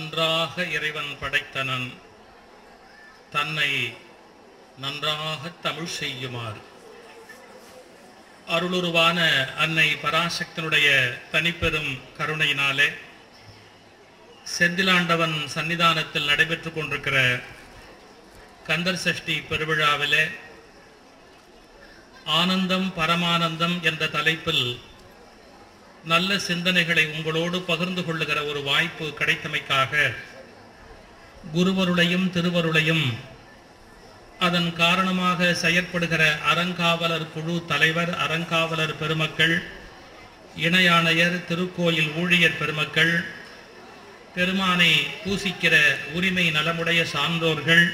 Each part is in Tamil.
நன்றாக இறைவன் படைத்தனன். தன்னை நன்றாக தமிழ் செய்யுமாறு. அருளுருவான அன்னை பராசக்தனுடைய தனிப்பெரும் கருணையினாலே செந்திலாண்டவன் சன்னிதானத்தில் நடைபெற்றுக் கொண்டிருக்கிற கந்தர் சஷ்டி பெருவிழாவிலே ஆனந்தம் பரமானந்தம் என்ற தலைப்பில் நல்ல சிந்தனைகளை உங்களோடு பகிர்ந்து கொள்ளுகிற ஒரு வாய்ப்பு கிடைத்தமைக்காக குருவருளையும் திருவருளையும் அதன் காரணமாக செயற்படுகிற அறங்காவலர் குழு தலைவர் அறங்காவலர் பெருமக்கள் இணையாணையர் திருக்கோயில் ஊழியர் பெருமக்கள் பெருமானை பூசிக்கிற உரிமை நலமுடைய சான்றோர்கள்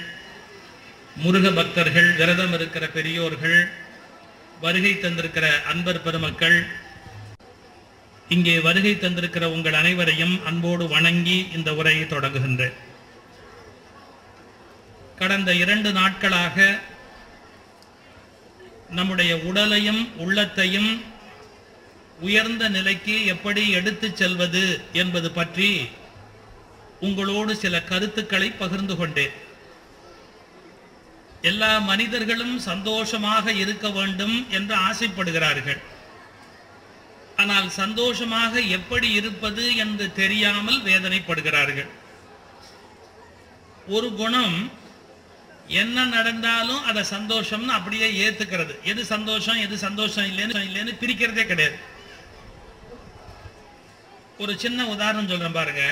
முருக பக்தர்கள் விரதம் இருக்கிற பெரியோர்கள் வருகை தந்திருக்கிற அன்பர் பெருமக்கள் இங்கே வருகை தந்திருக்கிற உங்கள் அனைவரையும் அன்போடு வணங்கி இந்த உரையை தொடங்குகின்றேன். கடந்த இரண்டு நாட்களாக நம்முடைய உடலையும் உள்ளத்தையும் உயர்ந்த நிலைக்கு எப்படி எடுத்துச் செல்வது என்பது பற்றி உங்களோடு சில கருத்துக்களை பகிர்ந்து கொண்டேன். எல்லா மனிதர்களும் சந்தோஷமாக இருக்க வேண்டும் என்று ஆசைப்படுகிறார்கள். ஆனால் சந்தோஷமாக எப்படி இருப்பது என்று தெரியாமல் வேதனைப்படுகிறார்கள். ஒரு குணம் என்ன நடந்தாலும் அதை சந்தோஷம்னு அப்படியே ஏத்துக்கிறது. எது சந்தோஷம் எது சந்தோஷம் இல்லைன்னு இல்லைன்னு பிரிக்கிறதே கிடையாது. ஒரு சின்ன உதாரணம் சொல்றேன் பாருங்க.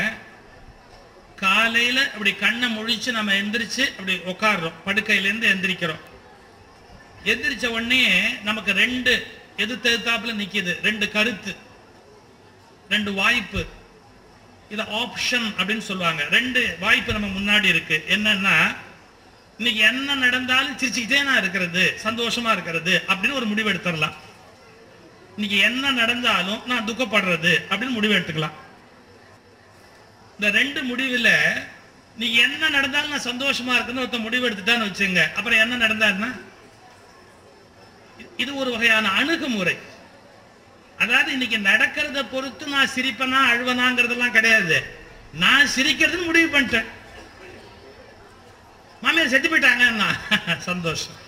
காலையில இப்படி கண்ணை முழிச்சு நம்ம எந்திரிச்சு அப்படி உட்காடுறோம் படுக்கையில இருந்து எந்திரிக்கிறோம். எந்திரிச்ச உடனே நமக்கு ரெண்டு எது எதிர்த்தாப்புல நிக்குது? ரெண்டு கருத்து. ரெண்டு வாய்ப்பு. இத ஆப்ஷன் அப்படின்னு சொல்லுவாங்க. ரெண்டு வாய்ப்பு நம்ம முன்னாடி இருக்கு. என்னன்னா இன்னைக்கு என்ன நடந்தாலும் சிரிச்சுக்கிட்டே நான் இருக்கிறது சந்தோஷமா இருக்கிறது அப்படின்னு ஒரு முடிவு எடுத்துடலாம். இன்னைக்கு என்ன நடந்தாலும் நான் துக்கப்படுறது அப்படின்னு முடிவு எடுத்துக்கலாம். இந்த ரெண்டு முடிவுல நீ என்ன நடந்தாலும் நான் சந்தோஷமா இருக்குன்னு ஒருத்த முடிவு எடுத்துட்டான்னு வச்சுங்க அப்புறம் என்ன நடந்தாருன்னா இது ஒரு வகையான அணுகுமுறை. அதாவது இன்னைக்கு நடக்கிறத பொறுத்து நான் சிரிப்பனா அழுவனாங்கிறதெல்லாம் கிடையாது. நான் சிரிக்கிறதுன்னு முடிவு பண்ணிட்டேன். மாமியார் செத்து போயிட்டாங்கன்னா சந்தோஷம்.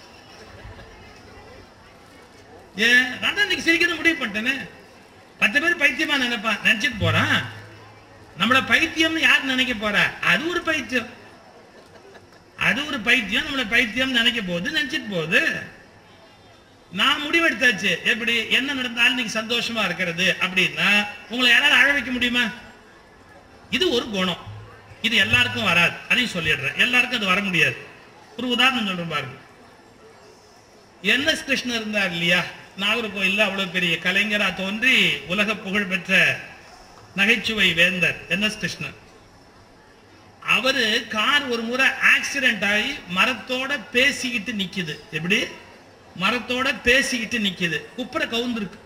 ஏன்? நான் தான் இன்னைக்கு சிரிக்கிறது முடிவு பண்ணிட்டேன்னு பத்து பேர் பைத்தியமா நினைப்பான் நினைச்சிட்டு போறான் நம்மள பைத்தியம்னு யார் நினைக்க போறா? அது ஒரு பைத்தியம். அது ஒரு பைத்தியம் நம்மள பைத்தியம் நினைக்க போகுது நினைச்சிட்டு போகுது. நான் முடிவெடுத்தாச்சு. எப்படி? என்ன நடந்தாலும் நீங்க சந்தோஷமா இருக்கிறது அப்படின்னா உங்களை யாராவது அழ வைக்க முடியுமா? இது ஒரு குணம். இது எல்லாருக்கும் வராது. அதையும் சொல்லிடுறேன். எல்லாருக்கும் அது வர முடியாது. ஒரு உதாரணம் சொல்றேன் பாருங்க. என் எஸ் கிருஷ்ணன் இருந்தார் இல்லையா? நாகர்கோயில்ல அவ்வளவு பெரிய கலைஞரா தோன்றி உலக புகழ் பெற்ற நகைச்சுவை வேந்தர் என் எஸ் கிருஷ்ணன். அவரு கார் ஒரு முறை ஆக்சிடென்ட் ஆகி மரத்தோட பேசிக்கிட்டு நிக்குது. எப்படி? மரத்தோட பேசிக்கிட்டு நிக்குது. குப்புற கவுந்திருக்கு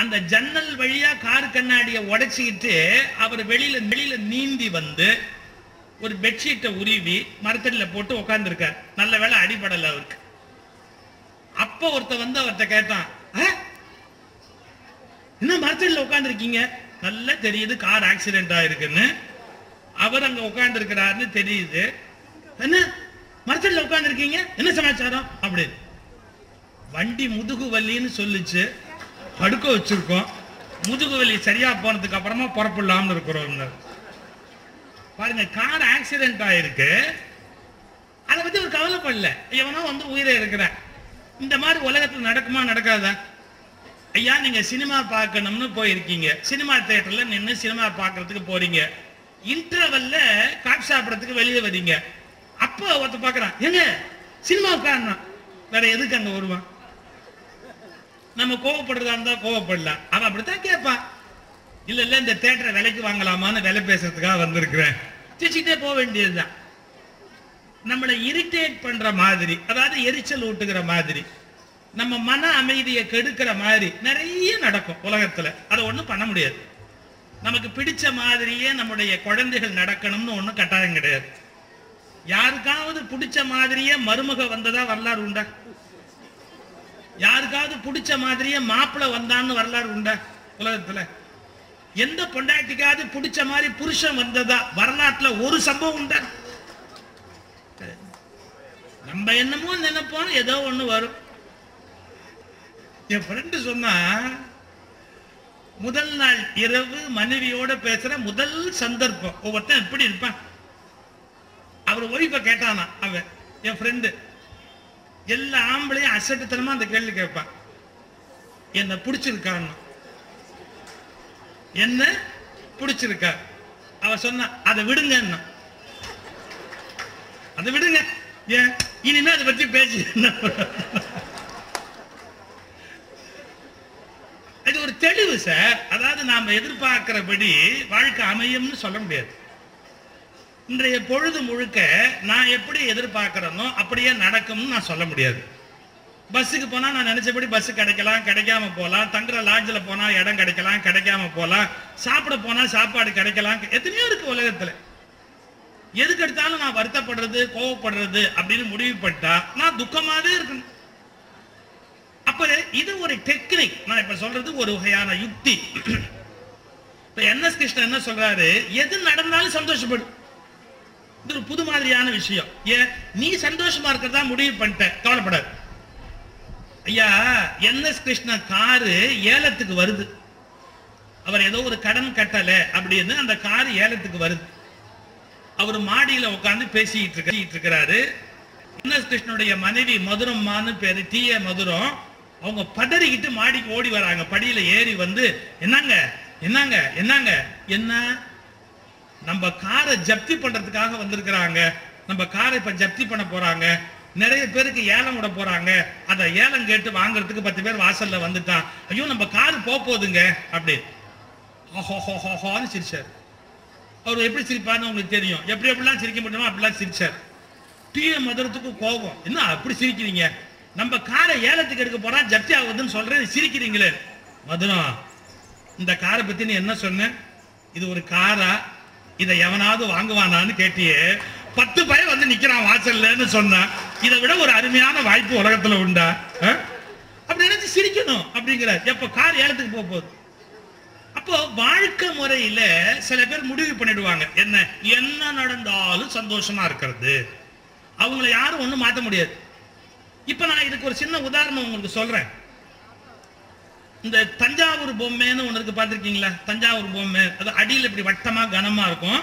அந்த ஜன்னல் வழியா கார் கண்ணாடியை உடைச்சிக்கிட்டு அவர் வெளியில வெளியில நீந்தி வந்து ஒரு பெட்ஷீட்டை உருவி மரத்தடியில போட்டு உட்கார்ந்துருக்கார் நல்ல வேலை அடிபடல அவருக்கு. அப்ப ஒருத்த வந்து அவர்கிட்ட கேட்டான் இன்னும் மரத்தடியில் மரத்தடியில நல்லா தெரியுது கார் ஆக்சிடென்ட் ஆயிருக்குன்னு அவர் அங்க உட்காந்துருக்கிறாருன்னு தெரியுது. என்ன? மரத்தில் உட்கார்ந்து இருக்கீங்க என்ன சமாச்சாரம்? அப்படின்னு. வண்டி முதுகு வலின்னு சொல்லிச்சு. படுக்க வச்சிருக்கோம். முதுகு வலி சரியா போனதுக்கு அப்புறமா புறப்படலாம்னு இருக்கிறோம். பாருங்க கார் ஆக்சிடென்ட் ஆயிருக்கு. அதை பத்தி ஒரு கவலைப்படல. எவனோ வந்து உயிரை இருக்கிறேன். இந்த மாதிரி உலகத்துல நடக்குமா நடக்காதா? ஐயா நீங்க சினிமா பார்க்கணும்னு போயிருக்கீங்க. சினிமா தியேட்டர்ல நின்று சினிமா பார்க்கறதுக்கு போறீங்க. இன்டர்வல்ல காப் சாப்பிடறதுக்கு வெளியே வரீங்க அப்போ ஒருத்த பாக்குறான் ஏங்க சினிமா வேற எதுக்கு அங்க வருவான்? நம்ம கோவப்படுறதா இருந்தா கோவப்படலாம் அவன் அப்படித்தான் கேட்பான். இல்ல இல்ல இந்த தேட்டரை விலைக்கு வாங்கலாமான்னு விலை பேசுறதுக்காக வந்திருக்கிறேன். சிரிச்சுட்டே போக வேண்டியதுதான். நம்மளை இரிட்டேட் பண்ற மாதிரி அதாவது எரிச்சல் ஊட்டுகிற மாதிரி நம்ம மன அமைதியை கெடுக்கிற மாதிரி நிறைய நடக்கும் உலகத்துல. அதை ஒண்ணும் பண்ண முடியாது. நமக்கு பிடிச்ச மாதிரியே நம்முடைய குழந்தைகள் நடக்கணும்னு ஒன்றும் கட்டாயம் கிடையாது. யாருக்காவது பிடிச்ச மாதிரியே மருமக வந்ததா வரலாறு உண்டா? யாருக்காவது பிடிச்ச மாதிரியே மாப்பிள்ளை வந்தான்னு வரலாறு உண்டா உலகத்துல? எந்த பொண்டாட்டிக்காவது பிடிச்ச மாதிரி புருஷன் வந்ததா வரலாற்றுல ஒரு சம்பவம் உண்டா? நம்ம என்னமோ நினைப்போம் ஏதோ ஒண்ணு வரும். என் ஃப்ரெண்டு சொன்னா முதல் நாள் இரவு மனைவியோட பேசுற முதல் சந்தர்ப்பம். ஒவ்வொருத்தன் எப்படி இருப்பான்? அவர் ஒய்ஃபை கேட்டானா அவன் என் ஃப்ரெண்டு எல்லா ஆம்பளையும் அசட்டுத்தனமா அந்த கேள்வி கேட்பான் என்ன பிடிச்சிருக்கான்னு. என்ன பிடிச்சிருக்கா? அவ சொன்னா அதை விடுங்க அதை விடுங்க. ஏன்? இனிமே அதை பத்தி பேசி இது ஒரு தெளிவு சார் அதாவது நாம எதிர்பார்க்கிறபடி வாழ்க்கை அமையும்னு சொல்ல முடியாது. இன்றைய பொழுது முழுக்க நான் எப்படி எதிர்பார்க்கிறேனோ அப்படியே நடக்கும்னு நான் சொல்ல முடியாது. பஸ்ஸுக்கு போனால் நான் நினச்சபடி பஸ்ஸு கிடைக்கலாம் கிடைக்காம போகலாம் தங்குற லாட்ஜில் போனால் இடம் கிடைக்கலாம் கிடைக்காம போகலாம் சாப்பிட போனால் சாப்பாடு கிடைக்கலாம் எத்தனையோ இருக்குது உலகத்தில். எதுக்கு எடுத்தாலும் நான் வருத்தப்படுறது கோவப்படுறது அப்படின்னு முடிவு பண்ணிட்டா நான் துக்கமாகவே இருக்கணும். அப்போ இது ஒரு டெக்னிக் நான் இப்போ சொல்றது ஒரு வகையான யுக்தி. இப்ப என்எஸ் கிருஷ்ணன் என்ன சொல்றாரு? எது நடந்தாலும் சந்தோஷப்படும் இது ஒரு புது மாதிரியான விஷயம். ஏன்? நீ சந்தோஷமா இருக்கிறதா முடிவு பண்ணிட்ட. கவலைப்படாது. ஐயா என்எஸ் கிருஷ்ண காரு ஏலத்துக்கு வருது. அவர் ஏதோ ஒரு கடன் கட்டல அப்படின்னு அந்த கார் ஏலத்துக்கு வருது. அவர் மாடியில உட்காந்து பேசிட்டு இருக்கிட்டு பேசிட்டு இருக்கிறாரு. என்எஸ் கிருஷ்ணனுடைய மனைவி மதுரம்மான்னு பேரு டி ஏ மதுரம். அவங்க பதறிக்கிட்டு மாடிக்கு ஓடி வராங்க. படியில ஏறி வந்து என்னங்க? என்னங்க? என்னங்க? என்ன? நம்ம காரை ஜப்தி பண்றதுக்காக வந்திருக்கிறாங்க. நம்ம காரை இப்ப ஜப்தி பண்ண போறாங்க. நிறைய பேருக்கு ஏலம் விட போறாங்க. அதை ஏலம் கேட்டு வாங்குறதுக்கு பத்து பேர் வாசல்ல வந்துட்டான் ஐயோ நம்ம கார் போக போகுதுங்க. அப்படி. ஹோஹோஹோஹோன்னு சிரிச்சார். அவர் எப்படி சிரிப்பார்னு உங்களுக்கு தெரியும். எப்படி எப்படிலாம் சிரிக்க முடியுமோ அப்படிலாம் சிரிச்சார். டிஎ மதுரத்துக்கு கோபம். என்ன அப்படி சிரிக்கிறீங்க? நம்ம காரை ஏலத்துக்கு எடுக்க போறா ஜப்தி ஆகுதுன்னு சொல்றேன். சிரிக்கிறீங்களே. மதுரம் இந்த காரை பத்தி நீ என்ன சொன்ன? இது ஒரு காரா? இதை எவனாவது வாங்குவானான்னு கேட்டியே. பத்து பையன் வந்து நிக்கிறான் வாசல்லன்னு சொன்னான் இதை விட ஒரு அருமையான வாய்ப்பு உலகத்துல உண்டா? ஆ? அப்படி நினைச்சு சிரிக்கணும் அப்படிங்கிற எப்ப கார் ஏலத்துக்கு போக போகுது. அப்போ வாழ்க்கை முறையில சில பேர் முடிவு பண்ணிடுவாங்க. என்ன என்ன நடந்தாலும் சந்தோஷமா இருக்கிறது. அவங்கள யாரும் ஒன்றும் மாற்ற முடியாது. இப்ப நான் இதுக்கு ஒரு சின்ன உதாரணம் உங்களுக்கு சொல்றேன். இந்த தஞ்சாவூர் பொம்மைன்னு ஒண்ணு இருக்கு பார்த்திருக்கீங்களா? தஞ்சாவூர் பொம்மை. அது அடியில் இப்படி வட்டமா கனமா இருக்கும்.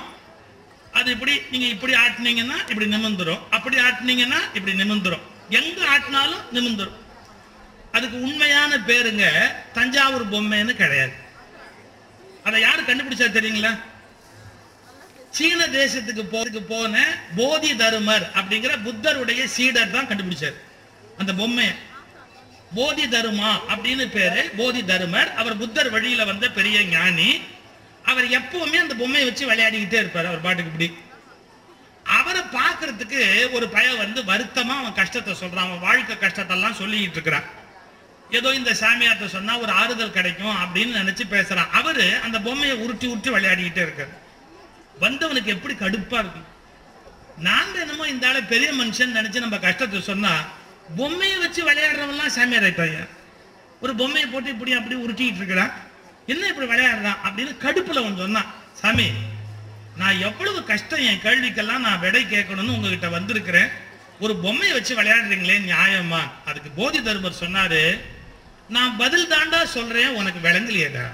அது இப்படி நீங்க இப்படி ஆட்டினீங்கன்னா இப்படி நிமிந்துரும் அப்படி ஆட்டினீங்கன்னா இப்படி நிமிந்துரும் எங்க ஆட்டினாலும் நிமிந்துரும் அதுக்கு உண்மையான பேருங்க தஞ்சாவூர் பொம்மைன்னு கிடையாது. அதை யாரு கண்டுபிடிச்சா தெரியுங்களா? சீன தேசத்துக்கு போறதுக்கு போன போதி தருமர் அப்படிங்கிற புத்தருடைய சீடர் தான் கண்டுபிடிச்சார். அந்த பொம்மையை. போதி தருமா அப்படின்னு பேரு போதி தருமர் அவர் புத்தர் வழியில வந்த பெரிய ஞானி. அவர் எப்பவுமே அந்த பொம்மையை வச்சு விளையாடிக்கிட்டே இருப்பார். அவர் பாட்டுக்கு இப்படி. அவரை பார்க்கறதுக்கு ஒரு பய வந்து வருத்தமா அவன் கஷ்டத்தை சொல்றான். அவன் வாழ்க்கை கஷ்டத்தெல்லாம் சொல்லிக்கிட்டு இருக்கிறான். ஏதோ இந்த சாமியார்ட்ட சொன்னா ஒரு ஆறுதல் கிடைக்கும் அப்படின்னு நினைச்சு பேசுறான். அவரு அந்த பொம்மையை உருட்டி உருட்டி விளையாடிக்கிட்டே இருக்காரு. வந்தவனுக்கு எப்படி கடுப்பா இருக்கும் நாங்க என்னமோ இந்த ஆளு பெரிய மனுஷன் நினைச்சு நம்ம கஷ்டத்தை சொன்னா பொம்மையை வச்சு விளையாடுறவெல்லாம் சாமியார் ஆயிட்டாங்க ஒரு பொம்மையை போட்டு இப்படி அப்படி உருட்டிட்டு இருக்கிறான் என்ன இப்படி விளையாடுறான் அப்படின்னு கடுப்புல அவன் சொன்னான். சாமி நான் எவ்வளவு கஷ்டம் என் கேள்விக்கெல்லாம் நான் விடை கேட்கணும்னு உங்ககிட்ட வந்திருக்கிறேன். ஒரு பொம்மையை வச்சு விளையாடுறீங்களே நியாயமா? அதுக்கு போதி தர்மர் சொன்னாரு நான் பதில் தாண்டா சொல்றேன் உனக்கு விளங்கலையேடா.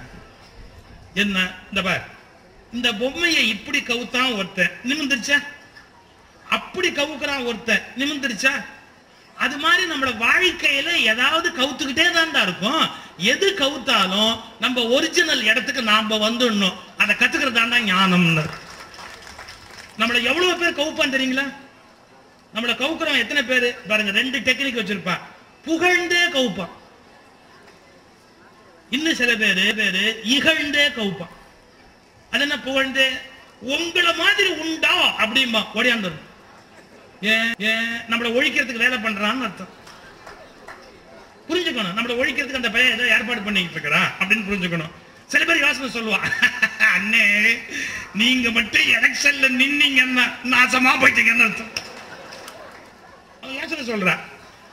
என்ன? இந்த பார் இந்த பொம்மையை இப்படி கவுத்தான் ஒருத்தன். நிமிந்துருச்சா அப்படி கவுக்குறான் ஒருத்தன். நிமிந்துருச்சா அது மாதிரி நம்மளோட வாழ்க்கையில ஏதாவது கவுத்துக்கிட்டே தான்டா இருக்கும். எது கவுத்தாலும் நம்ம ஒரிஜினல் இடத்துக்கு நாம வந்துடணும். அதை கத்துக்கிறதாண்டா ஞானம்னு. நம்மள எவ்வளவு பேர் கவுப்பான் தெரியுங்களா? நம்மள கவுக்குறவன் எத்தனை பேர்? பாருங்க ரெண்டு டெக்னிக் வச்சிருப்பான் புகழ்ந்தே கவுப்பான். இன்னும் சில பேரு பேரு இகழ்ந்தே கவுப்பான். அது என்ன புகழ்ந்தே? உங்களை மாதிரி உண்டா அப்படிம்பா ஓடியாந்துடும் நம்மளை ஒழிக்கிறதுக்கு வேலை பண்றான்னு அர்த்தம். புரிஞ்சுக்கணும். நம்மளை ஒழிக்கிறதுக்கு அந்த பையன் ஏதோ ஏற்பாடு பண்ணிக்கிட்டு இருக்கிறான் அப்படின்னு புரிஞ்சுக்கணும். சில பேர் யோசனை சொல்லுவான் அண்ணே நீங்க மட்டும் எலெக்ஷன்ல நின்னீங்கன்னா நாசமா போயிட்டீங்கன்னு அர்த்தம். அவன் யோசனை சொல்றான்.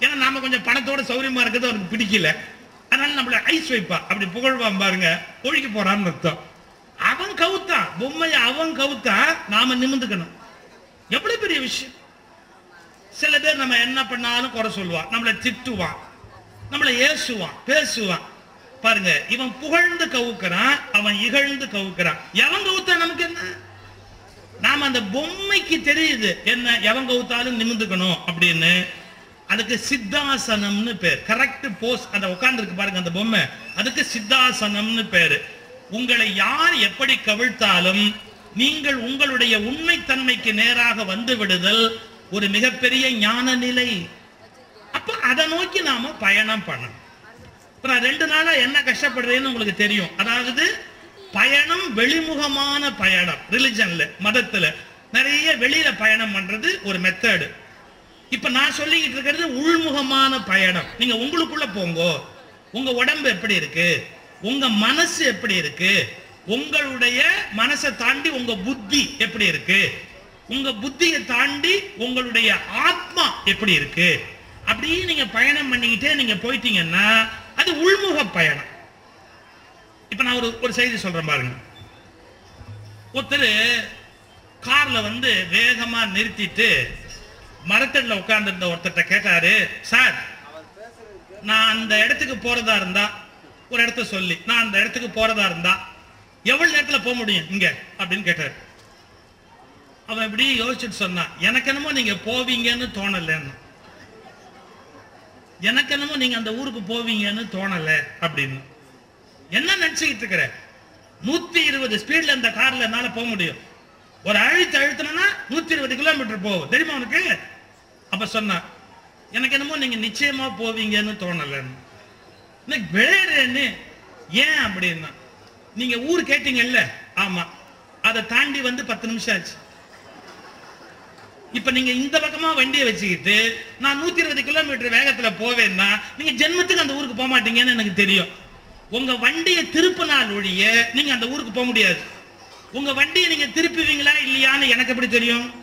ஏன்னா நாம கொஞ்சம் பணத்தோட சௌரியமா இருக்கிறது அவனுக்கு பிடிக்கல. அதனால நம்மள ஐஸ் வைப்பா. அப்படி புகழ்வான் பாருங்க ஒழிக்க போறான்னு அர்த்தம். அவன் கவுத்தான். பொம்மையை அவன் கவுத்தா நாம நிமிந்துக்கணும் எவ்வளவு பெரிய விஷயம். சில பேர் நம்ம என்ன பண்ணாலும் குறை சொல்லுவான். நம்மளை திட்டுவான். நம்மளை ஏசுவான் பேசுவான். பாருங்க இவன் புகழ்ந்து கவுக்கிறான் அவன் இகழ்ந்து கவுக்கிறான். எவன் கவுத்த நமக்கு என்ன? நாம அந்த பொம்மைக்கு தெரியுது. என்ன எவன் கவுத்தாலும் நிமிந்துக்கணும் அப்படின்னு. அதுக்கு சித்தாசனம்னு பேர். கரெக்ட் போஸ் அந்த உட்கார்ந்துருக்கு பாருங்க அந்த பொம்மை. அதுக்கு சித்தாசனம்னு பேரு. உங்களை யார் எப்படி கவிழ்த்தாலும் நீங்கள் உங்களுடைய உண்மைத்தன்மைக்கு நேராக வந்து விடுதல் ஒரு மிகப்பெரிய ஞான நிலை அப்ப அதை நோக்கி நாம பயணம் பண்ணணும். இப்ப நான் ரெண்டு நாளா என்ன கஷ்டப்படுறேன்னு உங்களுக்கு தெரியும். அதாவது பயணம் வெளிமுகமான பயணம். ரிலிஜன்ல மதத்துல. நிறைய வெளியில பயணம் பண்றது ஒரு மெத்தடு இப்ப நான் சொல்லிக்கிட்டு இருக்கிறது உள்முகமான பயணம். நீங்க உங்களுக்குள்ள போங்க. உங்க உடம்பு எப்படி இருக்கு? உங்க மனசு எப்படி இருக்கு? உங்களுடைய மனசை தாண்டி உங்க புத்தி எப்படி இருக்கு? உங்க புத்தியை தாண்டி உங்களுடைய ஆத்மா எப்படி இருக்கு? அப்படியே நீங்க பயணம் பண்ணிக்கிட்டே நீங்க போயிட்டீங்கன்னா அது உள்முக பயணம். இப்ப நான் ஒரு ஒரு செய்தி சொல்றேன் பாருங்க. ஒருத்தர் கார்ல வந்து வேகமா நிறுத்திட்டு மரத்தடியில் உட்கார்ந்திருந்த ஒருத்தர்கிட்ட கேட்டாரு சார் நான் அந்த இடத்துக்கு போறதா இருந்தா ஒரு இடத்த சொல்லி நான் அந்த இடத்துக்கு போறதா இருந்தா எவ்வளவு நேரத்தில் போக முடியும் இங்க? அப்படின்னு கேட்டாரு. அவன் இப்படி யோசிச்சுட்டு சொன்னான் எனக்கு என்னமோ நீங்க போவீங்கன்னு தோணலன்னு. எனக்கு என்னமோ நீங்க அந்த ஊருக்கு போவீங்கன்னு தோணல அப்படின்னு. என்ன நினைச்சுக்கிட்டு இருக்கிற? நூத்தி இருபது ஸ்பீட்ல இந்த கார்ல என்னால போக முடியும். ஒரு அழுத்து அழுத்தினா நூத்தி இருபது கிலோமீட்டர் போகும். தெரியுமா உனக்கு? அப்ப சொன்னான் எனக்கு என்னமோ நீங்க நிச்சயமா போவீங்கன்னு தோணலன்னு. எனக்கு விளையாடுறேன்னு. ஏன் அப்படின்னா நீங்க ஊர் கேட்டீங்கல்ல? ஆமா. அதை தாண்டி வந்து பத்து நிமிஷம் ஆச்சு. இப்ப நீங்க இந்த பக்கமா வண்டியை வச்சுக்கிட்டு நான் நூத்தி இருபது கிலோமீட்டர் வேகத்துல போவேன்னா நீங்க ஜென்மத்துக்கு அந்த ஊருக்கு போக மாட்டீங்கன்னு எனக்கு தெரியும். உங்க வண்டியை திருப்பினால் ஒழிய நீங்க அந்த ஊருக்கு போக முடியாது. உங்க வண்டியை நீங்க திருப்புவீங்களா இல்லையான்னு எனக்கு எப்படி தெரியும்?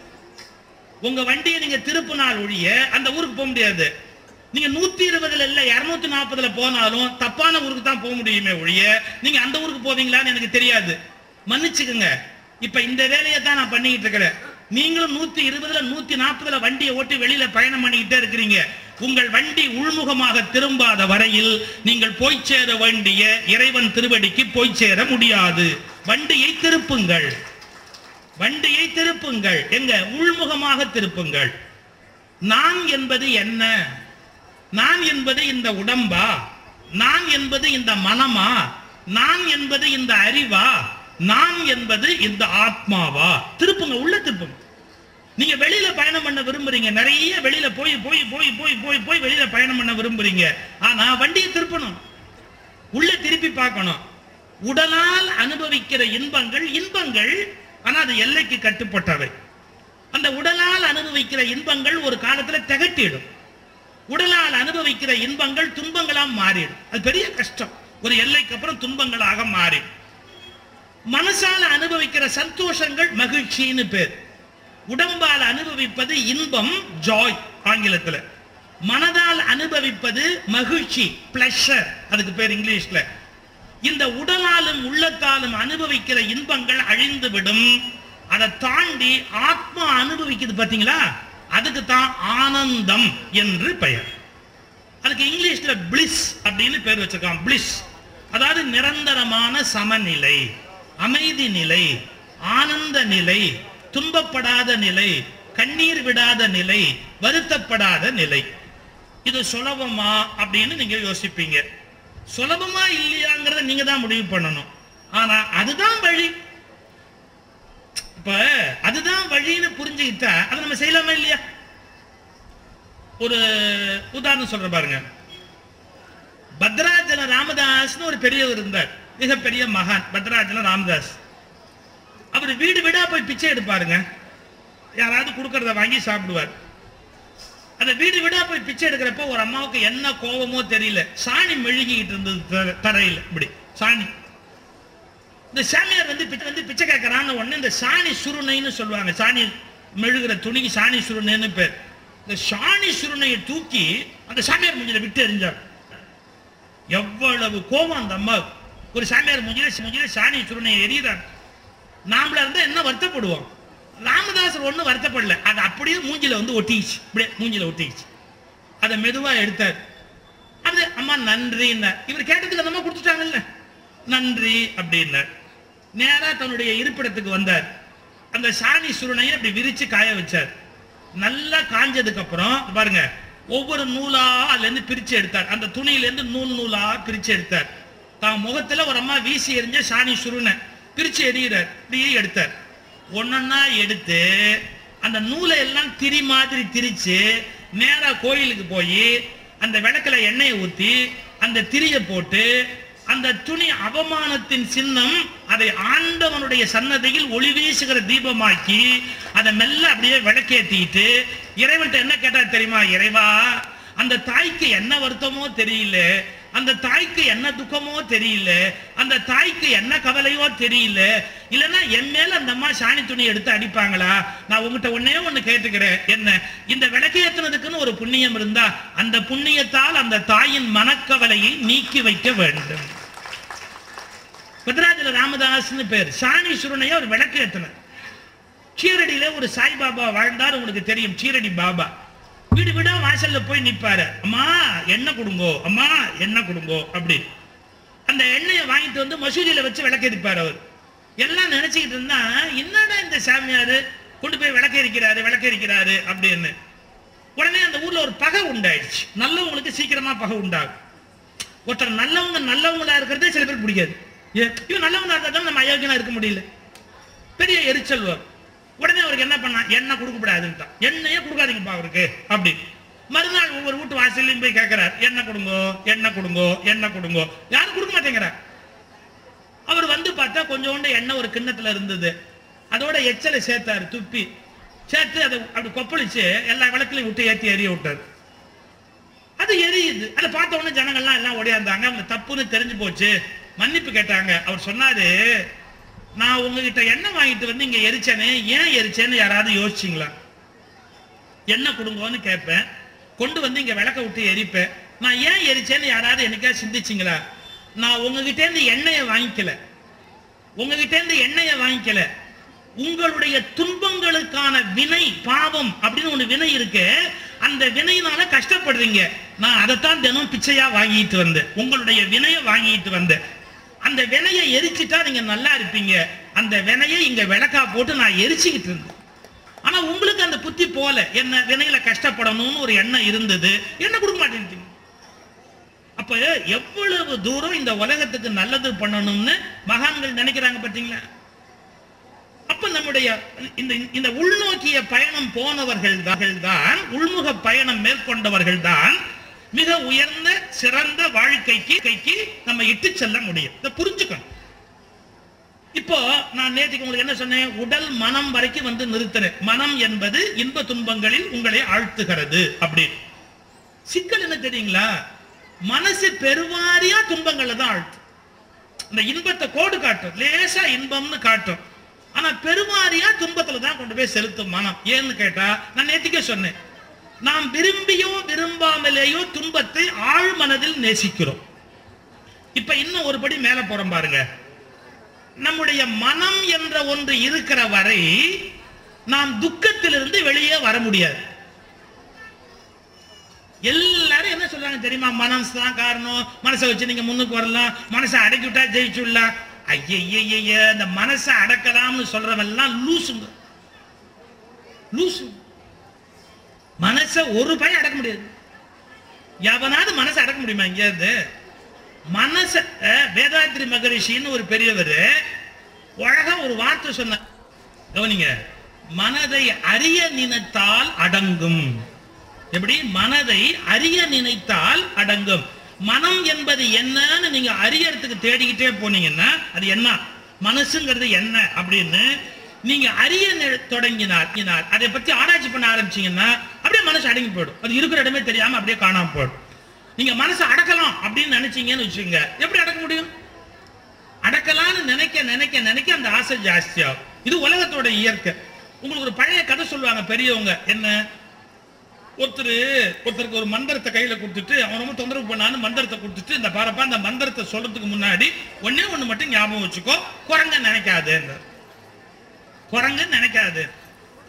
உங்க வண்டியை நீங்க திருப்பினால் ஒழிய அந்த ஊருக்கு போக முடியாது. நீங்க நூத்தி இருபதுல இல்ல இருநூத்தி நாற்பதுல போனாலும் தப்பான ஊருக்கு தான் போக முடியுமே ஒழிய நீங்க அந்த ஊருக்கு போவீங்களான்னு எனக்கு தெரியாது. மன்னிச்சுக்குங்க. இப்ப இந்த வேலையை தான் நான் பண்ணிக்கிட்டு இருக்கிறேன். நீங்களும் நூத்தி இருபதுல நூத்தி நாற்பதுல வண்டியை ஓட்டி வெளியில பயணம் பண்ணிக்கிட்டே இருக்கிறீங்க. உங்கள் வண்டி உள்முகமாக திரும்பாத வரையில் நீங்கள் போய் சேர வேண்டிய இறைவன் திருவடிக்கு போய் சேர முடியாது. வண்டியை திருப்புங்கள். வண்டியை திருப்புங்கள். எங்க? உள்முகமாக திருப்புங்கள். நான் என்பது என்ன? நான் என்பது இந்த உடம்பா? நான் என்பது இந்த மனமா? நான் என்பது இந்த அறிவா? நான் என்பது இந்த ஆத்மாவா? திருப்புங்க உள்ள திருப்புங்க. நீங்க வெளியில பயணம் பண்ண விரும்புறீங்க. நிறைய வெளியில போய் போய் போய் போய் போய் போய் வெளியில பயணம் பண்ண விரும்புறீங்க. ஆனா வண்டியை திருப்பணும். உள்ள திருப்பி பார்க்கணும். உடலால் அனுபவிக்கிற இன்பங்கள் இன்பங்கள் ஆனா அது எல்லைக்கு கட்டுப்பட்டவை. அந்த உடலால் அனுபவிக்கிற இன்பங்கள் ஒரு காலத்துல திகட்டிடும். உடலால் அனுபவிக்கிற இன்பங்கள் துன்பங்களா மாறிடும். அது பெரிய கஷ்டம். ஒரு எல்லைக்கு அப்புறம் துன்பங்களாக மாறிடும். மனசால அனுபவிக்கிற சந்தோஷங்கள் மகிழ்ச்சின்னு பேர். உடம்பால் அனுபவிப்பது இன்பம் ஜாய் ஆங்கிலத்தில். மனதால் அனுபவிப்பது மகிழ்ச்சி பிளஷர் அதுக்கு பேர் இங்கிலீஷ்ல. இந்த உடலாலும் உள்ளத்தாலும் அனுபவிக்கிற இன்பங்கள் அழிந்து விடும் அதை தாண்டி ஆத்மா அனுபவிக்குது பாத்தீங்களா அதுக்கு தான் ஆனந்தம் என்று பெயர். அதுக்கு இங்கிலீஷ்ல பிளிஸ் அப்படின்னு பேர் வச்சிருக்கான். பிளிஸ் அதாவது நிரந்தரமான சமநிலை. அமைதி நிலை ஆனந்த நிலை துன்பப்படாத நிலை கண்ணீர் விடாத நிலை வருத்தப்படாத நிலை. இது சுலபமா அப்படின்னு நீங்க யோசிப்பீங்க. சுலபமா இல்லையாங்கிறத நீங்க தான் முடிவு பண்ணணும். ஆனா அதுதான் வழி. இப்ப அதுதான் வழின்னு புரிஞ்சுக்கிட்டா அதை நம்ம செய்யலாமா இல்லையா? ஒரு உதாரணம் சொல்ற பாருங்க. பத்ராஜன ராமதாஸ்னு ஒரு பெரியவர் இருந்தார். மிகப்பெரிய மகான் பத்ராஜல ராமதாஸ். அவர் வீடு வீடா போய் பிச்சை எடுப்பாருங்க. யாராவது கொடுக்கறத வாங்கி சாப்பிடுவார். அந்த வீடு வீடா போய் பிச்சை எடுக்கிறப்ப ஒரு அம்மாவுக்கு என்ன கோபமோ தெரியல. சாணி மெழுகிட்டு இருந்தது தரையில் தரையில. இப்படி சாணி. இந்த சாமியார் வந்து பிச்சை வந்து பிச்சை கேட்கறான்னு ஒண்ணு இந்த சாணி சுருணைன்னு சொல்லுவாங்க. சாணி மெழுகிற துணிக்கு சாணி சுருணைன்னு பேர். இந்த சாணி சுருணையை தூக்கி அந்த சாமியார் மூஞ்சில விட்டு எறிஞ்சார். எவ்வளவு கோபம் அந்த அம்மா ஒரு சாமியார் மூஞ்சில மூஞ்சில சாணி சுருணையை எரியுதான் நாமளா இருந்தால் என்ன வருத்தப்படுவோம்? ராமதாசர் ஒன்றும் வருத்தப்படல. அது அப்படியே மூஞ்சில வந்து ஒட்டிச்சு அப்படியே மூஞ்சில ஒட்டிச்சு அதை மெதுவாக எடுத்தார். அது அம்மா நன்றின்னார் இவர் கேட்டதுக்கு அந்த அம்மா கொடுத்துட்டாங்கல்ல. நன்றி அப்படின்னார் நேராக தன்னுடைய இருப்பிடத்துக்கு வந்தார். அந்த சாணி சுருணையை அப்படி விரித்து காய வச்சார். நல்லா காஞ்சதுக்கு அப்புறம் பாருங்க ஒவ்வொரு நூலா அதுல இருந்து பிரிச்சு எடுத்தார். அந்த துணியிலேருந்து நூல் நூலா பிரிச்சு எடுத்தார். தான் முகத்துல ஒரு அம்மா வீசி எறிஞ்ச சாணி சுருண. பிரிச்சு எறிகிறார். இப்படியே எடுத்தார். ஒன்னொன்னா எடுத்து அந்த நூலை எல்லாம் திரி மாதிரி திரிச்சு நேரா கோயிலுக்கு போய் அந்த விளக்குல எண்ணெயை ஊத்தி அந்த திரியை போட்டு அந்த துணி அவமானத்தின் சின்னம் அதை ஆண்டவனுடைய சன்னதியில் ஒளி வீசுகிற தீபமாக்கி அதை மெல்ல அப்படியே விளக்கேற்றிட்டு இறைவன்கிட்ட என்ன கேட்டா தெரியுமா? இறைவா அந்த தாய்க்கு என்ன வருத்தமோ தெரியல. அந்த தாய்க்கு என்ன துக்கமோ தெரியல அந்த தாய்க்கு என்ன கவலையோ தெரியல இல்லைன்னா என் மேல அந்த அம்மா சாணி துணி எடுத்து அடிப்பாங்களா? நான் உங்ககிட்ட ஒன்னே ஒண்ணு கேட்டுக்கிறேன். என்ன? இந்த விளக்கு ஏத்துனதுக்குன்னு ஒரு புண்ணியம் இருந்தா அந்த புண்ணியத்தால் அந்த தாயின் மனக்கவலையை நீக்கி வைக்க வேண்டும். பத்ராஜல ராமதாஸ்னு பேர். சாணி சுருணைய ஒரு விளக்கு ஏத்தினார். சீரடியில ஒரு சாய்பாபா வாழ்ந்தார் உங்களுக்கு தெரியும். சீரடி பாபா. வீடு வீடா வாசல்ல போய் நிப்பாரு. அம்மா எண்ணெய் கொடுங்கோ. அம்மா எண்ணெய் கொடுங்கோ. அப்படி. அந்த எண்ணெயை வாங்கிட்டு வந்து மசூதியில வச்சு விளக்கெரிப்பார் அவர். எல்லாம் நினைச்சுக்கிட்டு இருந்தா என்னடா இந்த சாமியாரு? கொண்டு போய் விளக்கெரிக்கிறாரு விளக்கெரிக்கிறாரு அப்படின்னு. உடனே அந்த ஊர்ல ஒரு பகை உண்டாயிடுச்சு. நல்லவங்களுக்கு சீக்கிரமா பகை உண்டாகும். ஒருத்தர் நல்லவங்க நல்லவங்களா இருக்கிறதே சில பேர் பிடிக்காது. ஏன் இவன் நல்லவங்களா இருந்தா நம்ம அயோக்கியனா இருக்க முடியல. பெரிய எரிச்சல் வரும். உடனே அவருக்கு என்ன பண்ணா? எண்ணெய் கொடுக்கப்படாதுன்ட்டான் எண்ணெயே கொடுக்காதீங்கப்பா அவருக்கு அப்படி. மறுநாள் ஒவ்வொரு வீட்டு வாசல்லையும் போய் கேட்கிறார் எண்ணெய் கொடுங்கோ எண்ணெய் கொடுங்கோ எண்ணெய் கொடுங்கோ. யாரும் கொடுக்க மாட்டேங்கிறார். அவர் வந்து பார்த்தா கொஞ்சோண்டு எண்ணெய் ஒரு கிண்ணத்துல இருந்தது. அதோட எச்சலை சேர்த்தாரு துப்பி. சேர்த்து அதை அப்படி கொப்பளிச்சு எல்லா விளக்குலையும் விட்டு ஏத்தி எரிய விட்டாரு. அது எரியுது. அதை பார்த்த உடனே ஜனங்கள்லாம் எல்லாம் ஓடியாந்தாங்க. அவங்க தப்புன்னு தெரிஞ்சு போச்சு. மன்னிப்பு கேட்டாங்க. அவர் சொன்னாரு நான் உங்ககிட்ட எண்ணெய் வாங்கிட்டு வந்து இங்க எரிச்சேனே ஏன் எரிச்சேன்னு யாராவது யோசிச்சிங்களா? எண்ணெய் கொடுங்கன்னு கேட்பேன். கொண்டு வந்து இங்க விளக்க விட்டு எரிப்பேன். நான் ஏன் எரிச்சேன்னு யாராவது எனக்கே சிந்திச்சிங்களா? நான் உங்ககிட்ட இருந்து எண்ணெயை வாங்கிக்கல. உங்ககிட்ட இருந்து எண்ணெயை வாங்கிக்கல. உங்களுடைய துன்பங்களுக்கான வினை பாவம் அப்படின்னு ஒண்ணு வினை இருக்கு அந்த வினையினால கஷ்டப்படுறீங்க. நான் அதைத்தான் தினம் பிச்சையா வாங்கிட்டு வந்தேன். உங்களுடைய வினையை வாங்கிட்டு வந்தேன். அந்த வினையை எரிச்சிட்டா நீங்க நல்லா இருப்பீங்க. அந்த வினையை இங்க விளக்கா போட்டு நான் எரிச்சுக்கிட்டு இருந்தேன். ஆனா உங்களுக்கு அந்த புத்தி போல என்ன வினையில கஷ்டப்படணும்னு ஒரு எண்ணம் இருந்தது. என்ன கொடுக்க மாட்டேன் அப்ப எவ்வளவு தூரம் இந்த உலகத்துக்கு நல்லது பண்ணணும்னு மகான்கள் நினைக்கிறாங்க பார்த்தீங்களா அப்ப நம்முடைய இந்த இந்த உள்நோக்கிய பயணம் போனவர்கள் தான் உள்முக பயணம் மேற்கொண்டவர்கள் தான் மிக உயர்ந்த சிறந்த வாழ்க்கைக்கு கைக்கு நம்ம இட்டு செல்ல முடியும். இதை புரிஞ்சுக்கணும். இப்போ நான் நேற்றுக்கு உங்களுக்கு என்ன சொன்னேன்? உடல் மனம் வரைக்கும் வந்து நிறுத்தினேன் மனம் என்பது இன்ப துன்பங்களில் உங்களை ஆழ்த்துகிறது அப்படி சிக்கல் என்ன தெரியுங்களா? மனசு பெருவாரியா துன்பங்களை தான் ஆழ்த்தும். இந்த இன்பத்தை கோடு காட்டும். லேசா இன்பம்னு காட்டும். ஆனா பெருவாரியா துன்பத்துல தான் கொண்டு போய் செலுத்தும் மனம். ஏன்னு கேட்டா நான் நேற்றுக்கே சொன்னேன். நாம் விரும்பியோ விரும்பாமலேயோ துன்பத்தை ஆழ் மனதில் நேசிக்கிறோம். இப்ப இன்னும் ஒரு படி மேல போறோம் பாருங்க. நம்முடைய மனம் என்ற ஒன்று இருக்கிற வரை நாம் துக்கத்திலிருந்து வெளியே வர முடியாது. எல்லாரும் என்ன சொல்றாங்க தெரியுமா? மனம் தான் காரணம். மனசை வச்சு நீங்க முன்னுக்கு வரலாம். மனசை அடக்கி விட்டா ஜெயிச்சுடலாம். ஐயய்ய இந்த மனசை அடக்கலாம்னு சொல்றவெல்லாம் லூசுங்க. லூசுங்க. மனசை ஒரு பையன் அடக்க முடியாது. எவனாவது மனசை அடக்க முடியுமா இங்கேருந்து? மனச வேதாத்திரி வேதாத்ரி மகரிஷின்னு ஒரு பெரியவர் அழகா ஒரு வார்த்தை சொன்ன கவனிங்க மனதை அறிய நினைத்தால் அடங்கும். எப்படி? மனதை அறிய நினைத்தால் அடங்கும். மனம் என்பது என்னன்னு நீங்க அறியறதுக்கு தேடிக்கிட்டே போனீங்கன்னா அது என்ன? மனசுங்கிறது என்ன? அப்படின்னு நீங்க அறிய தொடங்கினார் அதை பத்தி ஆராய்ச்சி பண்ண ஆரம்பிச்சீங்கன்னா அப்படியே மனசு அடங்கி போயிடும். அது இருக்கிற இடமே தெரியாம அப்படியே காணாம போயிடும். நீங்க மனசை அடக்கலாம் அப்படின்னு நினைச்சீங்கன்னு வச்சுக்கோங்க. எப்படி அடக்க முடியும்? அடக்கலாம்னு நினைக்க நினைக்க நினைக்க அந்த ஆசை ஜாஸ்தியாகும். இது உலகத்தோட இயற்கை. உங்களுக்கு ஒரு பழைய கதை சொல்லுவாங்க பெரியவங்க. என்ன? ஒருத்தர் ஒருத்தருக்கு ஒரு மந்திரத்தை கையில கொடுத்துட்டு அவன் ரொம்ப தொந்தரவு பண்ணான்னு மந்திரத்தை கொடுத்துட்டு இந்த பாரப்பா அந்த மந்திரத்தை சொல்றதுக்கு முன்னாடி ஒன்னே ஒன்று மட்டும் ஞாபகம் வச்சுக்கோ. குரங்க நினைக்காதேன்னு குரங்குன்னு நினைக்காது.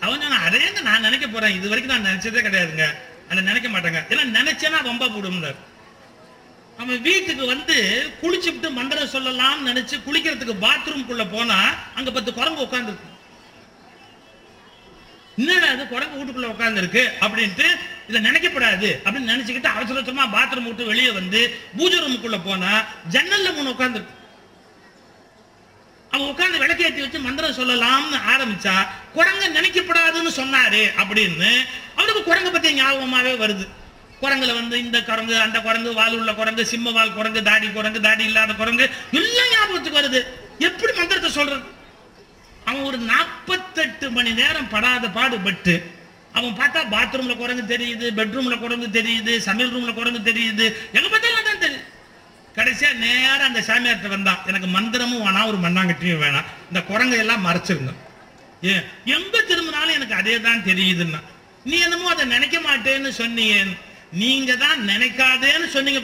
அவன் சொன்னா அதேங்க நான் நினைக்க போறேன். இது வரைக்கும் நான் நினைச்சதே கிடையாதுங்க. அதை நினைக்க மாட்டேங்க. ஏன்னா நினைச்சேன்னா வம்பா போடும்ல அவன் வீட்டுக்கு வந்து குளிச்சுட்டு மந்திரம் சொல்லலாம்னு நினைச்சு குளிக்கிறதுக்கு பாத்ரூம்குள்ள போனா அங்க பத்து குரங்கு உட்காந்துருக்கு என்னடா அது குரங்கு வீட்டுக்குள்ள உட்காந்துருக்கு அப்படின்ட்டு இதை நினைக்கப்படாது. அப்படின்னு நினைச்சுக்கிட்டு அவசர அவசரமா பாத்ரூம் விட்டு வெளியே வந்து பூஜை ரூமுக்குள்ள போனா ஜன்னல்ல மூணு உட்காந்துருக்கு அவங்க உட்கார்ந்து விளக்கேற்றி வச்சு மந்திரம் சொல்லலாம்னு ஆரம்பிச்சா குரங்க நினைக்கப்படாதுன்னு சொன்னாரு அப்படின்னு அவனுக்கு குரங்க பத்தி ஞாபகமாவே வருது. குரங்குல வந்து இந்த குரங்கு அந்த குரங்கு வால் உள்ள குரங்கு சிம்ம வால் குரங்கு தாடி குரங்கு தாடி இல்லாத குரங்கு எல்லாம் ஞாபகத்துக்கு வருது. எப்படி மந்திரத்தை சொல்றது? அவன் ஒரு நாற்பத்தெட்டு மணி நேரம் படாத பாடுபட்டு அவன் பார்த்தா பாத்ரூம்ல குரங்கு தெரியுது பெட்ரூம்ல குரங்கு தெரியுது சமையல் ரூம்ல குரங்கு தெரியுது. எங்க பார்த்தாலும் தான் தெரியுது. கடைசியா நேரா அந்த சாமியார்ட்ட வந்தான் எனக்கு மந்திரமும் வேணாம் ஒரு மண்ணாங்கட்டியும் வேணாம். இந்த குரங்கை எல்லாம் மறைச்சிருங்க. ஏன்? எங்க திரும்பினாலும் எனக்கு அதே தான் தெரியுதுன்னா. நீ என்னமோ அதை நினைக்க மாட்டேன்னு சொன்னீங்க நீங்க தான் நினைக்காதேன்னு சொன்னீங்க